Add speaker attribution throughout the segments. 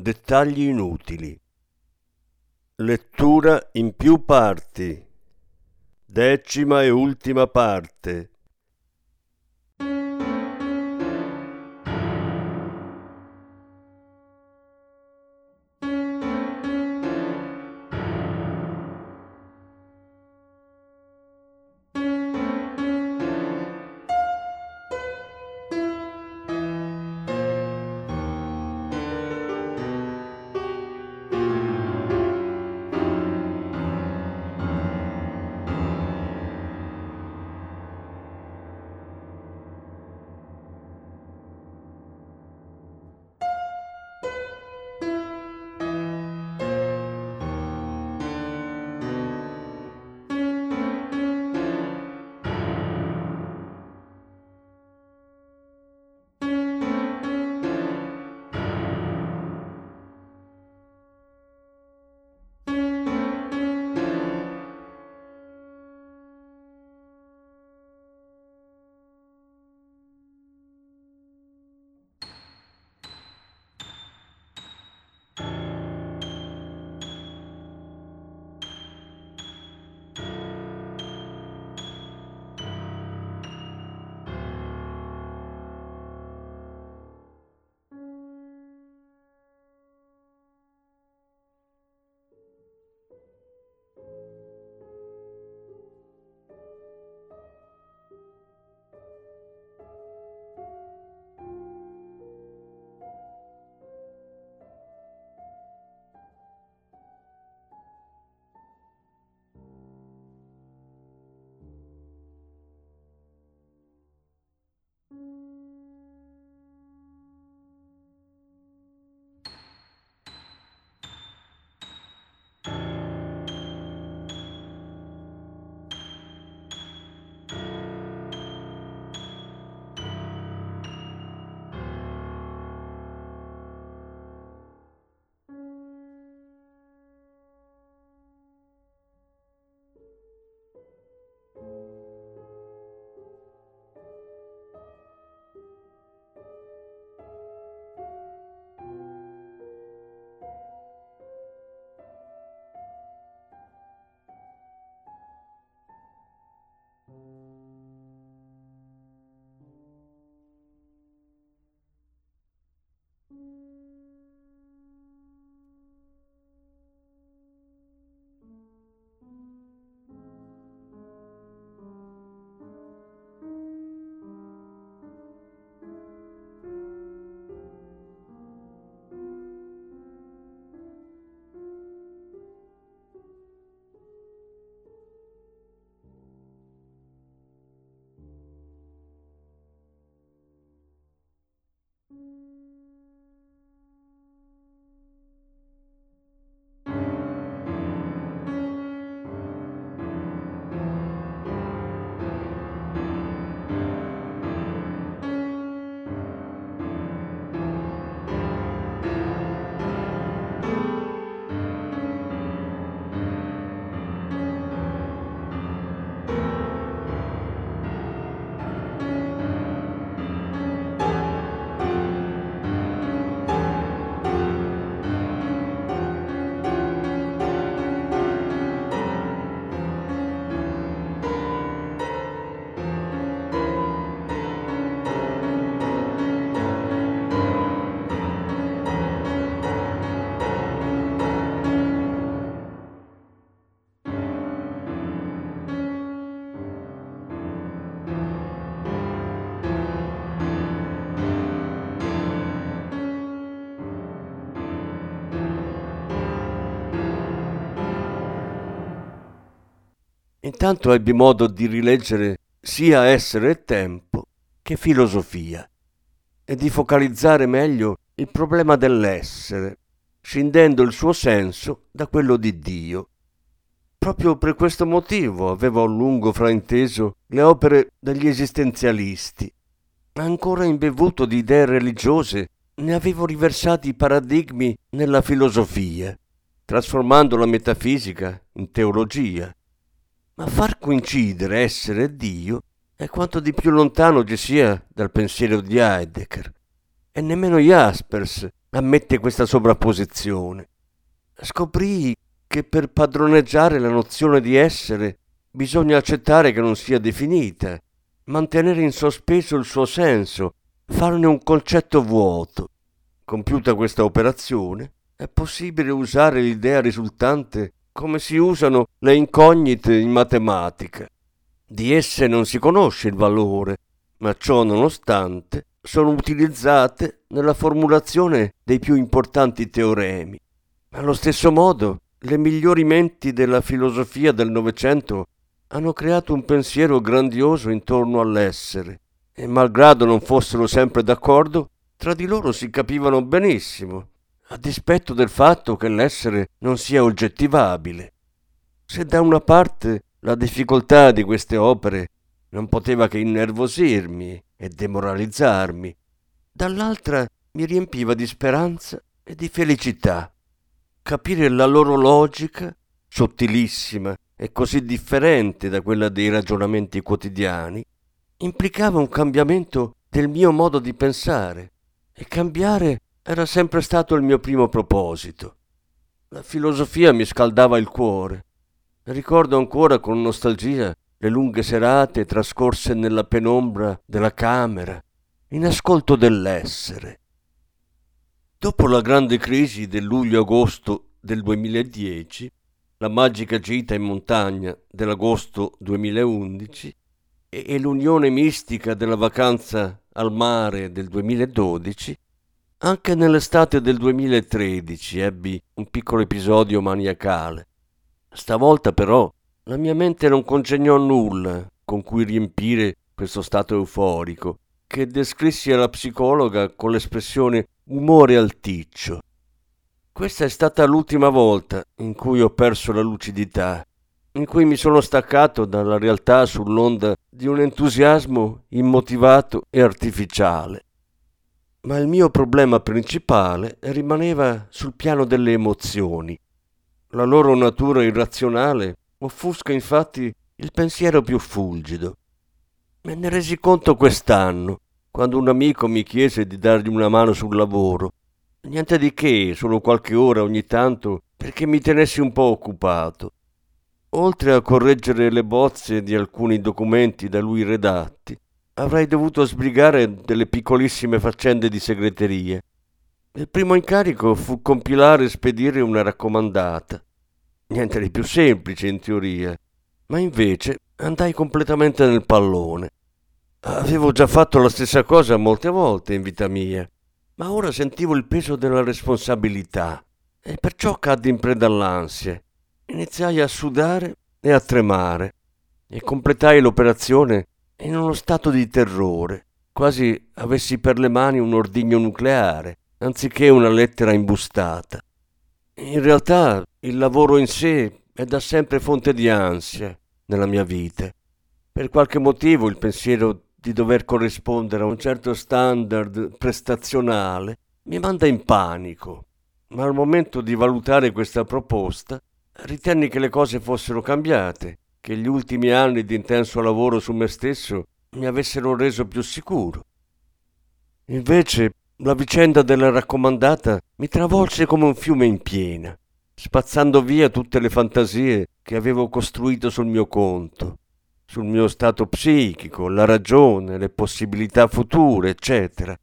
Speaker 1: Dettagli inutili. Lettura in più parti. Decima e ultima parte. Intanto ebbi modo di rileggere sia Essere e Tempo che Filosofia e di focalizzare meglio il problema dell'essere, scindendo il suo senso da quello di Dio. Proprio per questo motivo avevo a lungo frainteso le opere degli esistenzialisti. Ancora imbevuto di idee religiose, ne avevo riversati i paradigmi nella filosofia, trasformando la metafisica in teologia. Ma far coincidere essere e Dio è quanto di più lontano ci sia dal pensiero di Heidegger. E nemmeno Jaspers ammette questa sovrapposizione. Scoprì che per padroneggiare la nozione di essere bisogna accettare che non sia definita, mantenere in sospeso il suo senso, farne un concetto vuoto. Compiuta questa operazione, è possibile usare l'idea risultante come si usano le incognite in matematica. Di esse non si conosce il valore, ma ciò nonostante sono utilizzate nella formulazione dei più importanti teoremi. Allo stesso modo, le migliori menti della filosofia del Novecento hanno creato un pensiero grandioso intorno all'essere e malgrado non fossero sempre d'accordo, tra di loro si capivano benissimo, a dispetto del fatto che l'essere non sia oggettivabile. Se da una parte la difficoltà di queste opere non poteva che innervosirmi e demoralizzarmi, dall'altra mi riempiva di speranza e di felicità capire la loro logica, sottilissima e così differente da quella dei ragionamenti quotidiani, implicava un cambiamento del mio modo di pensare e cambiare era sempre stato il mio primo proposito. La filosofia mi scaldava il cuore. Ricordo ancora con nostalgia le lunghe serate trascorse nella penombra della camera, in ascolto dell'essere. Dopo la grande crisi del luglio-agosto del 2010, la magica gita in montagna dell'agosto 2011 e l'unione mistica della vacanza al mare del 2012, anche nell'estate del 2013 ebbi un piccolo episodio maniacale. Stavolta però la mia mente non congegnò nulla con cui riempire questo stato euforico, che descrissi alla psicologa con l'espressione umore alticcio. Questa è stata l'ultima volta in cui ho perso la lucidità, in cui mi sono staccato dalla realtà sull'onda di un entusiasmo immotivato e artificiale. Ma il mio problema principale rimaneva sul piano delle emozioni. La loro natura irrazionale offusca infatti il pensiero più fulgido. Me ne resi conto quest'anno, quando un amico mi chiese di dargli una mano sul lavoro. Niente di che, solo qualche ora ogni tanto, perché mi tenessi un po' occupato. Oltre a correggere le bozze di alcuni documenti da lui redatti, avrei dovuto sbrigare delle piccolissime faccende di segreteria. Il primo incarico fu compilare e spedire una raccomandata. Niente di più semplice in teoria, ma invece andai completamente nel pallone. Avevo già fatto la stessa cosa molte volte in vita mia, ma ora sentivo il peso della responsabilità e perciò caddi in preda all'ansia. Iniziai a sudare e a tremare e completai l'operazione in uno stato di terrore, quasi avessi per le mani un ordigno nucleare, anziché una lettera imbustata. In realtà il lavoro in sé è da sempre fonte di ansia nella mia vita. Per qualche motivo il pensiero di dover corrispondere a un certo standard prestazionale mi manda in panico, ma al momento di valutare questa proposta ritenni che le cose fossero cambiate, che gli ultimi anni di intenso lavoro su me stesso mi avessero reso più sicuro. Invece la vicenda della raccomandata mi travolse come un fiume in piena, spazzando via tutte le fantasie che avevo costruito sul mio conto sul mio stato psichico, la ragione, le possibilità future, eccetera.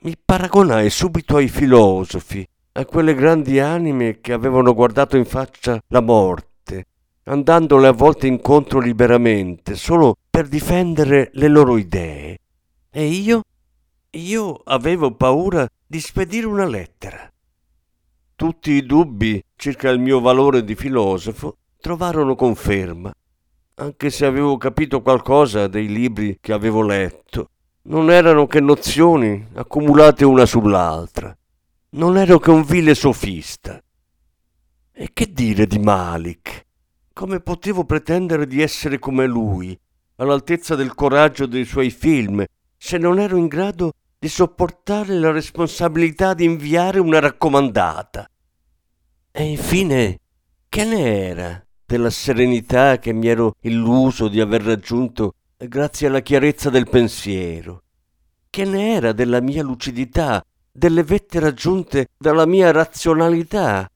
Speaker 1: Mi paragonai subito ai filosofi, a quelle grandi anime che avevano guardato in faccia la morte, andandole a volte incontro liberamente, solo per difendere le loro idee. E io? Io avevo paura di spedire una lettera. Tutti i dubbi circa il mio valore di filosofo trovarono conferma anche se avevo capito qualcosa dei libri che avevo letto. Non erano che nozioni accumulate una sull'altra. non ero che un vile sofista. E che dire di Malik? Come potevo pretendere di essere come lui, all'altezza del coraggio dei suoi film, se non ero in grado di sopportare la responsabilità di inviare una raccomandata? E infine, che ne era della serenità che mi ero illuso di aver raggiunto grazie alla chiarezza del pensiero? Che ne era della mia lucidità, delle vette raggiunte dalla mia razionalità,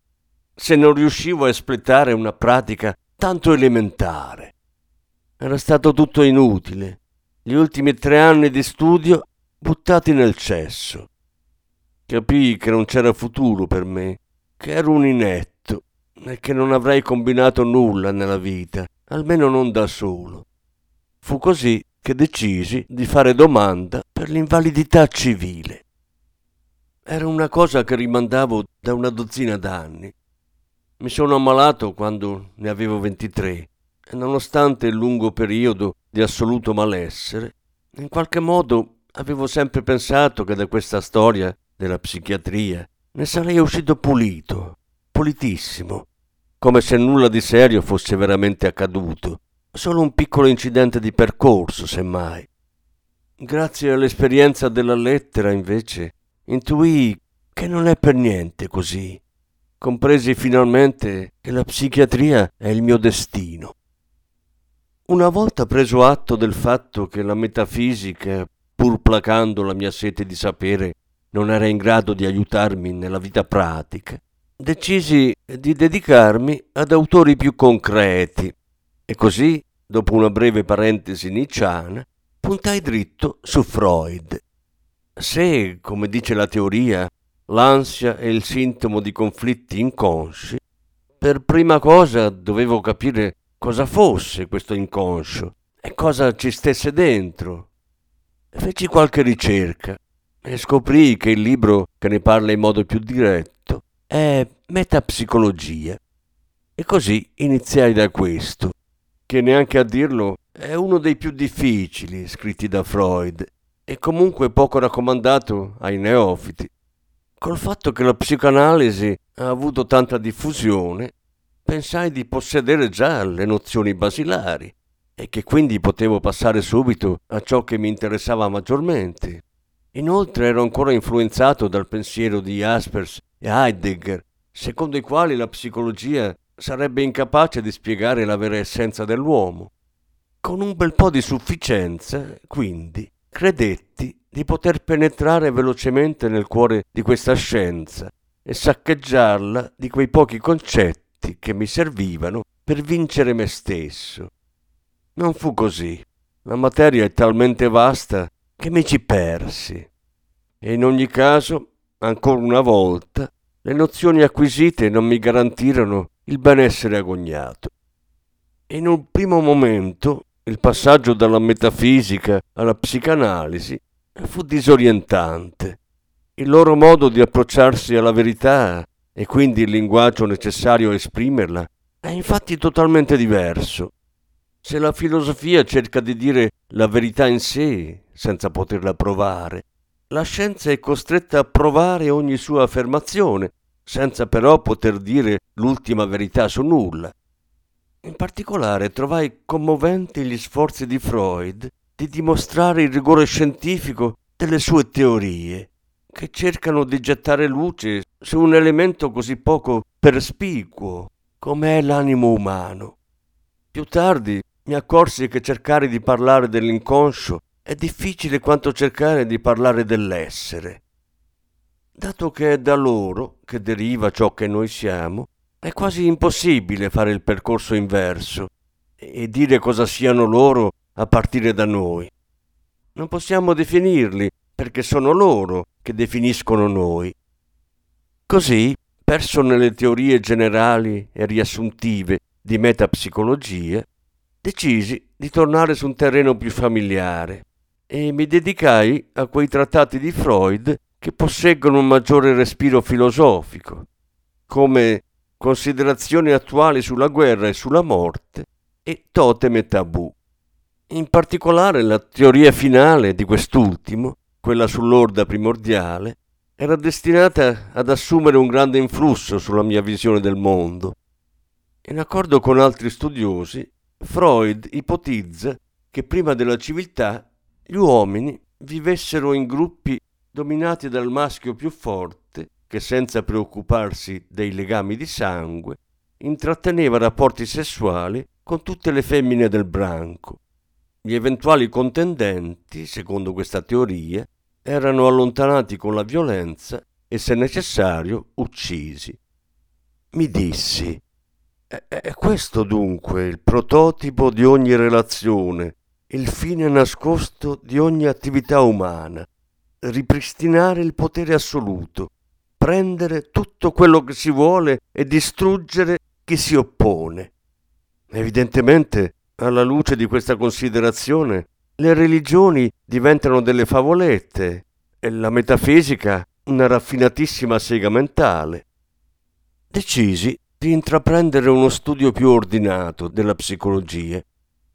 Speaker 1: se non riuscivo a espletare una pratica tanto elementare? Era stato tutto inutile, gli ultimi tre anni di studio buttati nel cesso. Capii che non c'era futuro per me, che ero un inetto e che non avrei combinato nulla nella vita, almeno non da solo. Fu così che decisi di fare domanda per l'invalidità civile. Era una cosa che rimandavo da una dozzina d'anni. Mi sono ammalato quando ne avevo 23 e nonostante il lungo periodo di assoluto malessere, in qualche modo avevo sempre pensato che da questa storia della psichiatria ne sarei uscito pulito, pulitissimo, come se nulla di serio fosse veramente accaduto, solo un piccolo incidente di percorso, semmai. Grazie all'esperienza della lettera, invece, intuii che non è per niente così. Compresi finalmente che la psichiatria è il mio destino. Una volta preso atto del fatto che la metafisica, pur placando la mia sete di sapere, non era in grado di aiutarmi nella vita pratica, decisi di dedicarmi ad autori più concreti e così, dopo una breve parentesi nicciana, puntai dritto su Freud. Se, come dice la teoria, l'ansia è il sintomo di conflitti inconsci, per prima cosa dovevo capire cosa fosse questo inconscio e cosa ci stesse dentro. Feci qualche ricerca e scoprì che il libro che ne parla in modo più diretto è Metapsicologia. E così iniziai da questo, che neanche a dirlo è uno dei più difficili scritti da Freud e comunque poco raccomandato ai neofiti. Col fatto che la psicoanalisi ha avuto tanta diffusione, pensai di possedere già le nozioni basilari e che quindi potevo passare subito a ciò che mi interessava maggiormente. Inoltre ero ancora influenzato dal pensiero di Jaspers e Heidegger, secondo i quali la psicologia sarebbe incapace di spiegare la vera essenza dell'uomo. Con un bel po' di sufficienza, quindi, credetti di poter penetrare velocemente nel cuore di questa scienza e saccheggiarla di quei pochi concetti che mi servivano per vincere me stesso. Non fu così. La materia è talmente vasta che mi ci persi. E in ogni caso, ancora una volta, le nozioni acquisite non mi garantirono il benessere agognato. In un primo momento il passaggio dalla metafisica alla psicanalisi fu disorientante. Il loro modo di approcciarsi alla verità e quindi il linguaggio necessario a esprimerla è infatti totalmente diverso. Se la filosofia cerca di dire la verità in sé senza poterla provare, la scienza è costretta a provare ogni sua affermazione senza però poter dire l'ultima verità su nulla. In particolare trovai commoventi gli sforzi di Freud di dimostrare il rigore scientifico delle sue teorie che cercano di gettare luce su un elemento così poco perspicuo come è l'animo umano. Più tardi mi accorsi che cercare di parlare dell'inconscio è difficile quanto cercare di parlare dell'essere. Dato che è da loro che deriva ciò che noi siamo, è quasi impossibile fare il percorso inverso e dire cosa siano loro a partire da noi. Non possiamo definirli perché sono loro che definiscono noi. Così, perso nelle teorie generali e riassuntive di metapsicologia, decisi di tornare su un terreno più familiare e mi dedicai a quei trattati di Freud che posseggono un maggiore respiro filosofico, come Considerazioni attuali sulla guerra e sulla morte e Totem e Tabù. In particolare la teoria finale di quest'ultimo quella sull'orda primordiale, era destinata ad assumere un grande influsso sulla mia visione del mondo. In accordo con altri studiosi, Freud ipotizza che prima della civiltà gli uomini vivessero in gruppi dominati dal maschio più forte che senza preoccuparsi dei legami di sangue intratteneva rapporti sessuali con tutte le femmine del branco. Gli eventuali contendenti, secondo questa teoria, erano allontanati con la violenza e, se necessario, uccisi. Mi dissi, è questo dunque il prototipo di ogni relazione, il fine nascosto di ogni attività umana, ripristinare il potere assoluto, prendere tutto quello che si vuole e distruggere chi si oppone. Evidentemente, alla luce di questa considerazione, le religioni diventano delle favolette e la metafisica una raffinatissima sega mentale. Decisi di intraprendere uno studio più ordinato della psicologia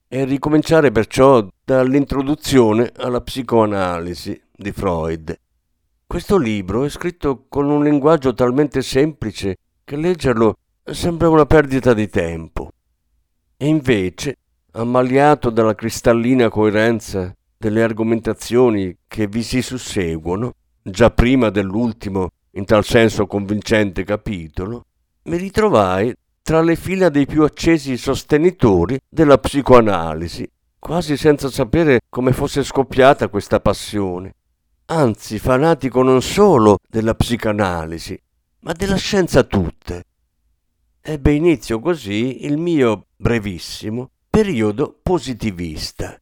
Speaker 1: e ricominciare perciò dall'introduzione alla psicoanalisi di Freud. Questo libro è scritto con un linguaggio talmente semplice che leggerlo sembra una perdita di tempo. E invece, ammaliato dalla cristallina coerenza delle argomentazioni che vi si susseguono, già prima dell'ultimo, in tal senso convincente capitolo, mi ritrovai tra le fila dei più accesi sostenitori della psicoanalisi, quasi senza sapere come fosse scoppiata questa passione anzi fanatico non solo della psicanalisi, ma della scienza tutta. Ebbe inizio così il mio brevissimo periodo positivista.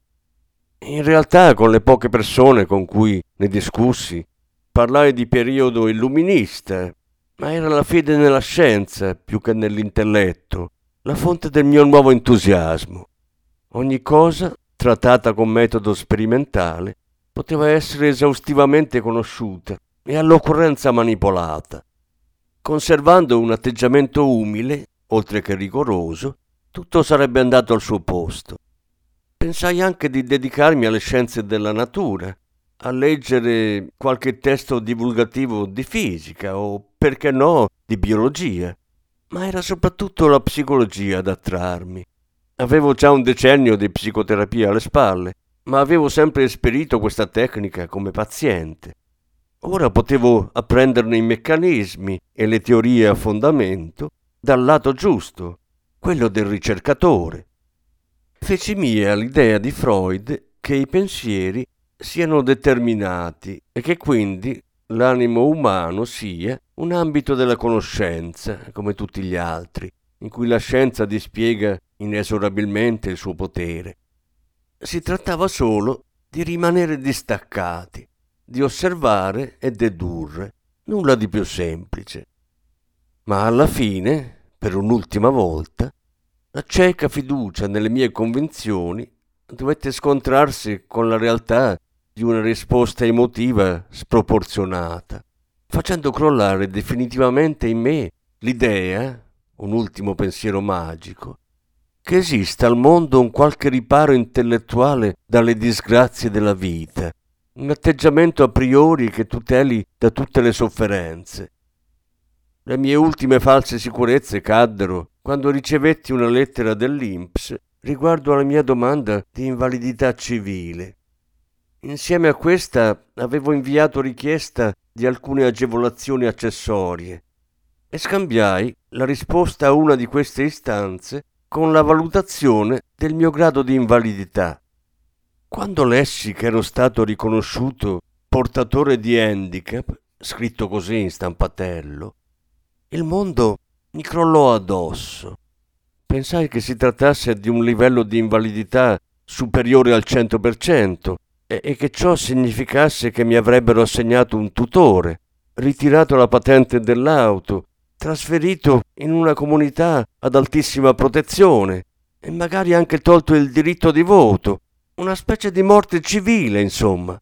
Speaker 1: In realtà con le poche persone con cui ne discussi parlai di periodo illuminista, ma era la fede nella scienza più che nell'intelletto, la fonte del mio nuovo entusiasmo. Ogni cosa, trattata con metodo sperimentale, poteva essere esaustivamente conosciuta e all'occorrenza manipolata. Conservando un atteggiamento umile, oltre che rigoroso, tutto sarebbe andato al suo posto. Pensai anche di dedicarmi alle scienze della natura, a leggere qualche testo divulgativo di fisica o, perché no, di biologia. Ma era soprattutto la psicologia ad attrarmi. Avevo già un decennio di psicoterapia alle spalle ma avevo sempre esperito questa tecnica come paziente. Ora potevo apprenderne i meccanismi e le teorie a fondamento dal lato giusto, quello del ricercatore. Feci mia l'idea di Freud che i pensieri siano determinati e che quindi l'animo umano sia un ambito della conoscenza, come tutti gli altri, in cui la scienza dispiega inesorabilmente il suo potere. Si trattava solo di rimanere distaccati, di osservare e dedurre, nulla di più semplice. Ma alla fine, per un'ultima volta, la cieca fiducia nelle mie convinzioni dovette scontrarsi con la realtà di una risposta emotiva sproporzionata, facendo crollare definitivamente in me l'idea, un ultimo pensiero magico, che esista al mondo un qualche riparo intellettuale dalle disgrazie della vita, un atteggiamento a priori che tuteli da tutte le sofferenze. Le mie ultime false sicurezze caddero quando ricevetti una lettera dell'Inps riguardo alla mia domanda di invalidità civile. Insieme a questa avevo inviato richiesta di alcune agevolazioni accessorie e scambiai la risposta a una di queste istanze con la valutazione del mio grado di invalidità. Quando lessi che ero stato riconosciuto portatore di handicap, scritto così in stampatello, il mondo mi crollò addosso. Pensai che si trattasse di un livello di invalidità superiore al 100% e, e che ciò significasse che mi avrebbero assegnato un tutore, ritirato la patente dell'auto trasferito in una comunità ad altissima protezione e magari anche tolto il diritto di voto, una specie di morte civile, insomma.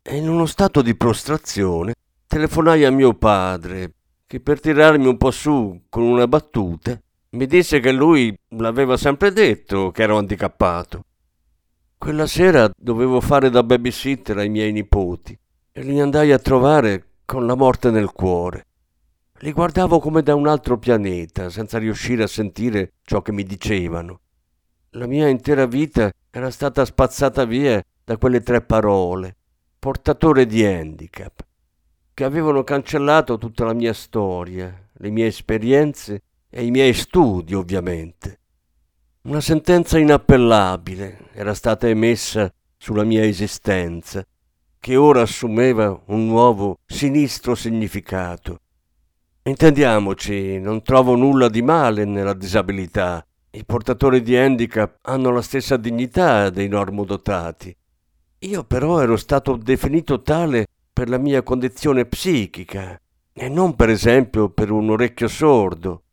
Speaker 1: E in uno stato di prostrazione telefonai a mio padre, che per tirarmi un po' su con una battuta mi disse che lui l'aveva sempre detto che ero handicappato. Quella sera dovevo fare da babysitter ai miei nipoti e li andai a trovare con la morte nel cuore. Li guardavo come da un altro pianeta, senza riuscire a sentire ciò che mi dicevano. La mia intera vita era stata spazzata via da quelle tre parole, portatore di handicap, che avevano cancellato tutta la mia storia, le mie esperienze e i miei studi, ovviamente. Una sentenza inappellabile era stata emessa sulla mia esistenza, che ora assumeva un nuovo sinistro significato. Intendiamoci, non trovo nulla di male nella disabilità. I portatori di handicap hanno la stessa dignità dei normodotati. Io però ero stato definito tale per la mia condizione psichica e non per esempio per un orecchio sordo.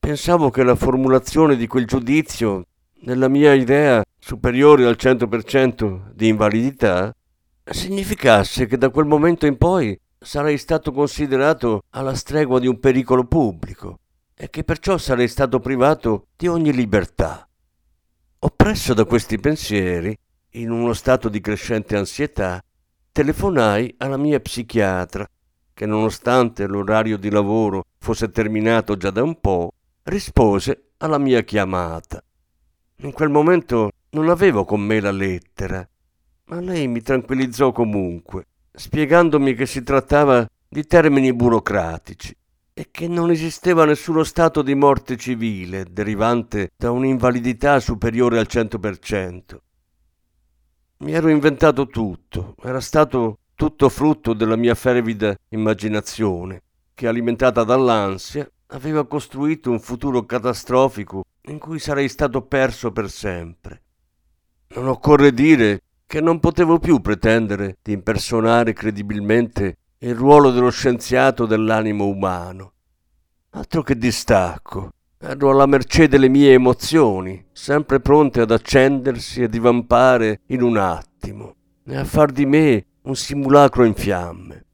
Speaker 1: Pensavo che la formulazione di quel giudizio, nella mia idea superiore al 100% di invalidità, significasse che da quel momento in poi sarei stato considerato alla stregua di un pericolo pubblico e che perciò sarei stato privato di ogni libertà. Oppresso da questi pensieri, in uno stato di crescente ansietà, telefonai alla mia psichiatra, che nonostante l'orario di lavoro fosse terminato già da un po', rispose alla mia chiamata. In quel momento non avevo con me la lettera, ma lei mi tranquillizzò comunque, spiegandomi che si trattava di termini burocratici e che non esisteva nessuno stato di morte civile derivante da un'invalidità superiore al 100%. Mi ero inventato tutto, era stato tutto frutto della mia fervida immaginazione, che alimentata dall'ansia aveva costruito un futuro catastrofico in cui sarei stato perso per sempre. Non occorre dire che non potevo più pretendere di impersonare credibilmente il ruolo dello scienziato dell'animo umano. Altro che distacco, Ero alla mercé delle mie emozioni, sempre pronte ad accendersi e divampare in un attimo, e a far di me un simulacro in fiamme.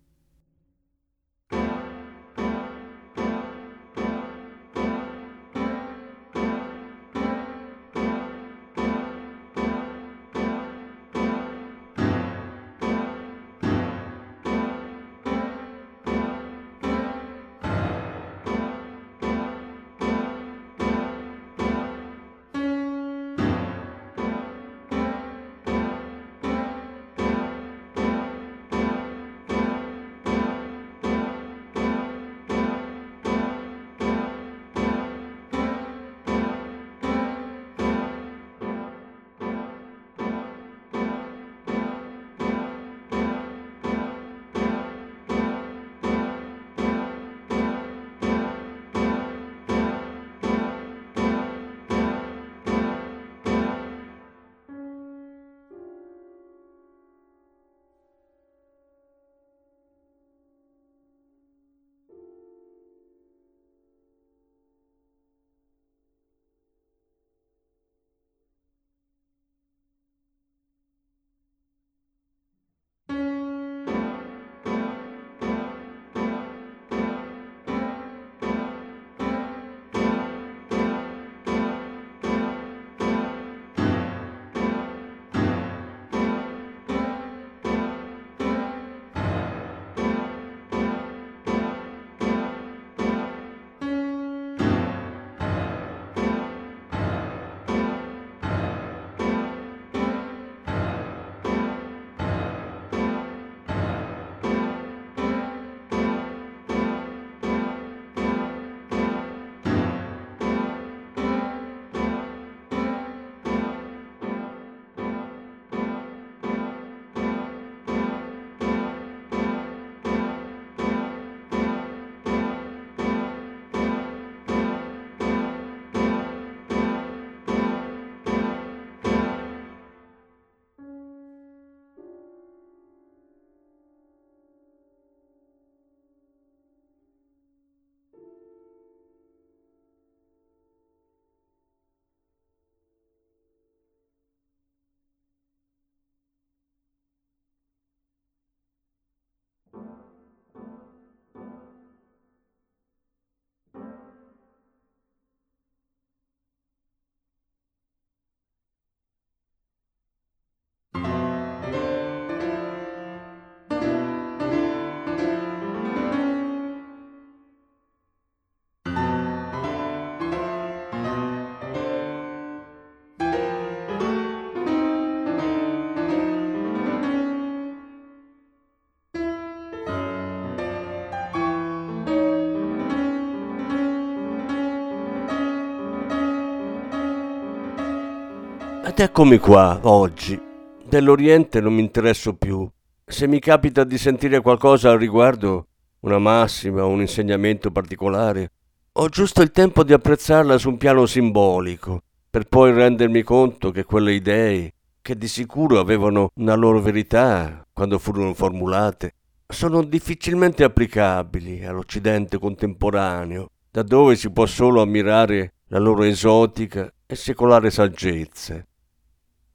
Speaker 1: Ed eccomi qua, oggi. Dell'Oriente non mi interesso più. Se mi capita di sentire qualcosa al riguardo, una massima un insegnamento particolare, ho giusto il tempo di apprezzarla su un piano simbolico, per poi rendermi conto che quelle idee, che di sicuro avevano una loro verità quando furono formulate, sono difficilmente applicabili all'Occidente contemporaneo, da dove si può solo ammirare la loro esotica e secolare saggezza.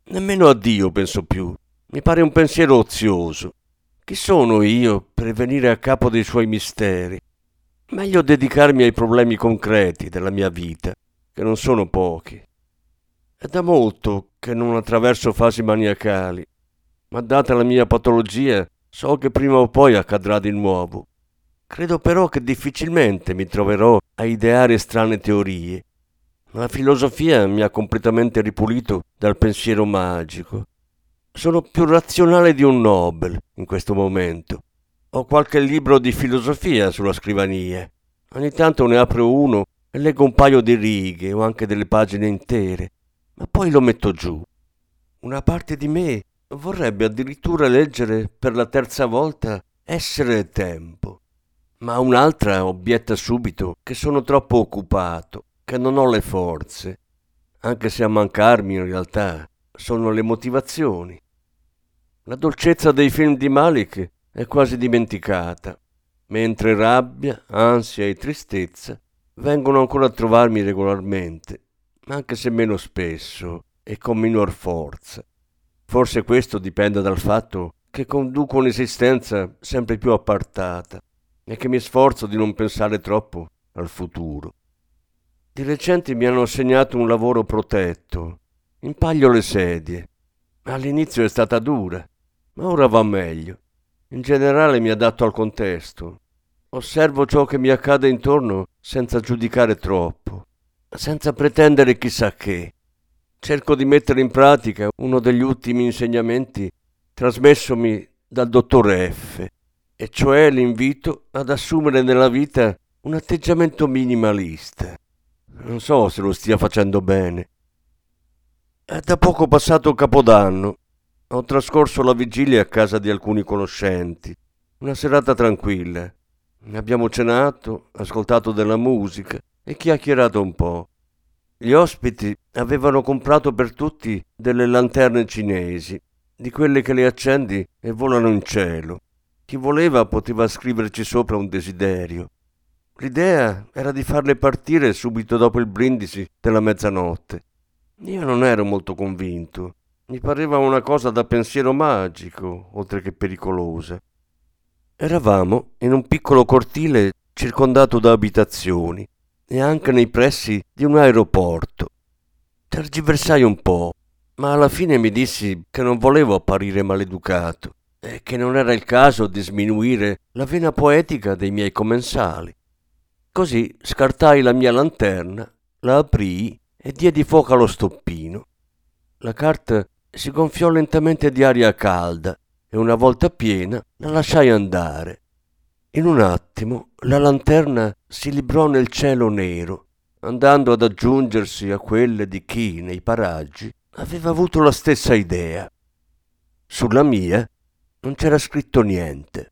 Speaker 1: Nemmeno a Dio penso più, mi pare un pensiero ozioso. Chi sono io per venire a capo dei suoi misteri? Meglio dedicarmi ai problemi concreti della mia vita, che non sono pochi. È da molto che non attraverso fasi maniacali, ma data la mia patologia so che prima o poi accadrà di nuovo. Credo però che difficilmente mi troverò a ideare strane teorie. La filosofia mi ha completamente ripulito dal pensiero magico. Sono più razionale di un Nobel in questo momento. Ho qualche libro di filosofia sulla scrivania. Ogni tanto ne apro uno e leggo un paio di righe o anche delle pagine intere ma poi lo metto giù. Una parte di me vorrebbe addirittura leggere per la terza volta Essere e tempo, ma un'altra obietta subito che sono troppo occupato, che non ho le forze, anche se a mancarmi in realtà sono le motivazioni. La dolcezza dei film di Malik è quasi dimenticata, mentre rabbia, ansia e tristezza vengono ancora a trovarmi regolarmente anche se meno spesso e con minor forza. Forse questo dipende dal fatto che conduco un'esistenza sempre più appartata e che mi sforzo di non pensare troppo al futuro. Di recente mi hanno assegnato un lavoro protetto. Impaglio le sedie. All'inizio è stata dura, ma ora va meglio. In generale mi adatto al contesto. Osservo ciò che mi accade intorno senza giudicare troppo senza pretendere chissà che. Cerco di mettere in pratica uno degli ultimi insegnamenti trasmessomi dal dottor F, e cioè l'invito ad assumere nella vita un atteggiamento minimalista. Non so se lo stia facendo bene. È da poco passato Capodanno. Ho trascorso la vigilia a casa di alcuni conoscenti. Una serata tranquilla. Abbiamo cenato, ascoltato della musica e chiacchierato un po'. Gli ospiti avevano comprato per tutti delle lanterne cinesi, di quelle che le accendi e volano in cielo. Chi voleva poteva scriverci sopra un desiderio. L'idea era di farle partire subito dopo il brindisi della mezzanotte. Io non ero molto convinto. Mi pareva una cosa da pensiero magico, oltre che pericolosa. Eravamo in un piccolo cortile circondato da abitazioni e anche nei pressi di un aeroporto. Tergiversai un po', ma alla fine mi dissi che non volevo apparire maleducato e che non era il caso di sminuire la vena poetica dei miei commensali. Così scartai la mia lanterna, la aprii e diedi fuoco allo stoppino. La carta si gonfiò lentamente di aria calda e una volta piena la lasciai andare. In un attimo la lanterna si librò nel cielo nero, andando ad aggiungersi a quelle di chi, nei paraggi, aveva avuto la stessa idea. Sulla mia non c'era scritto niente.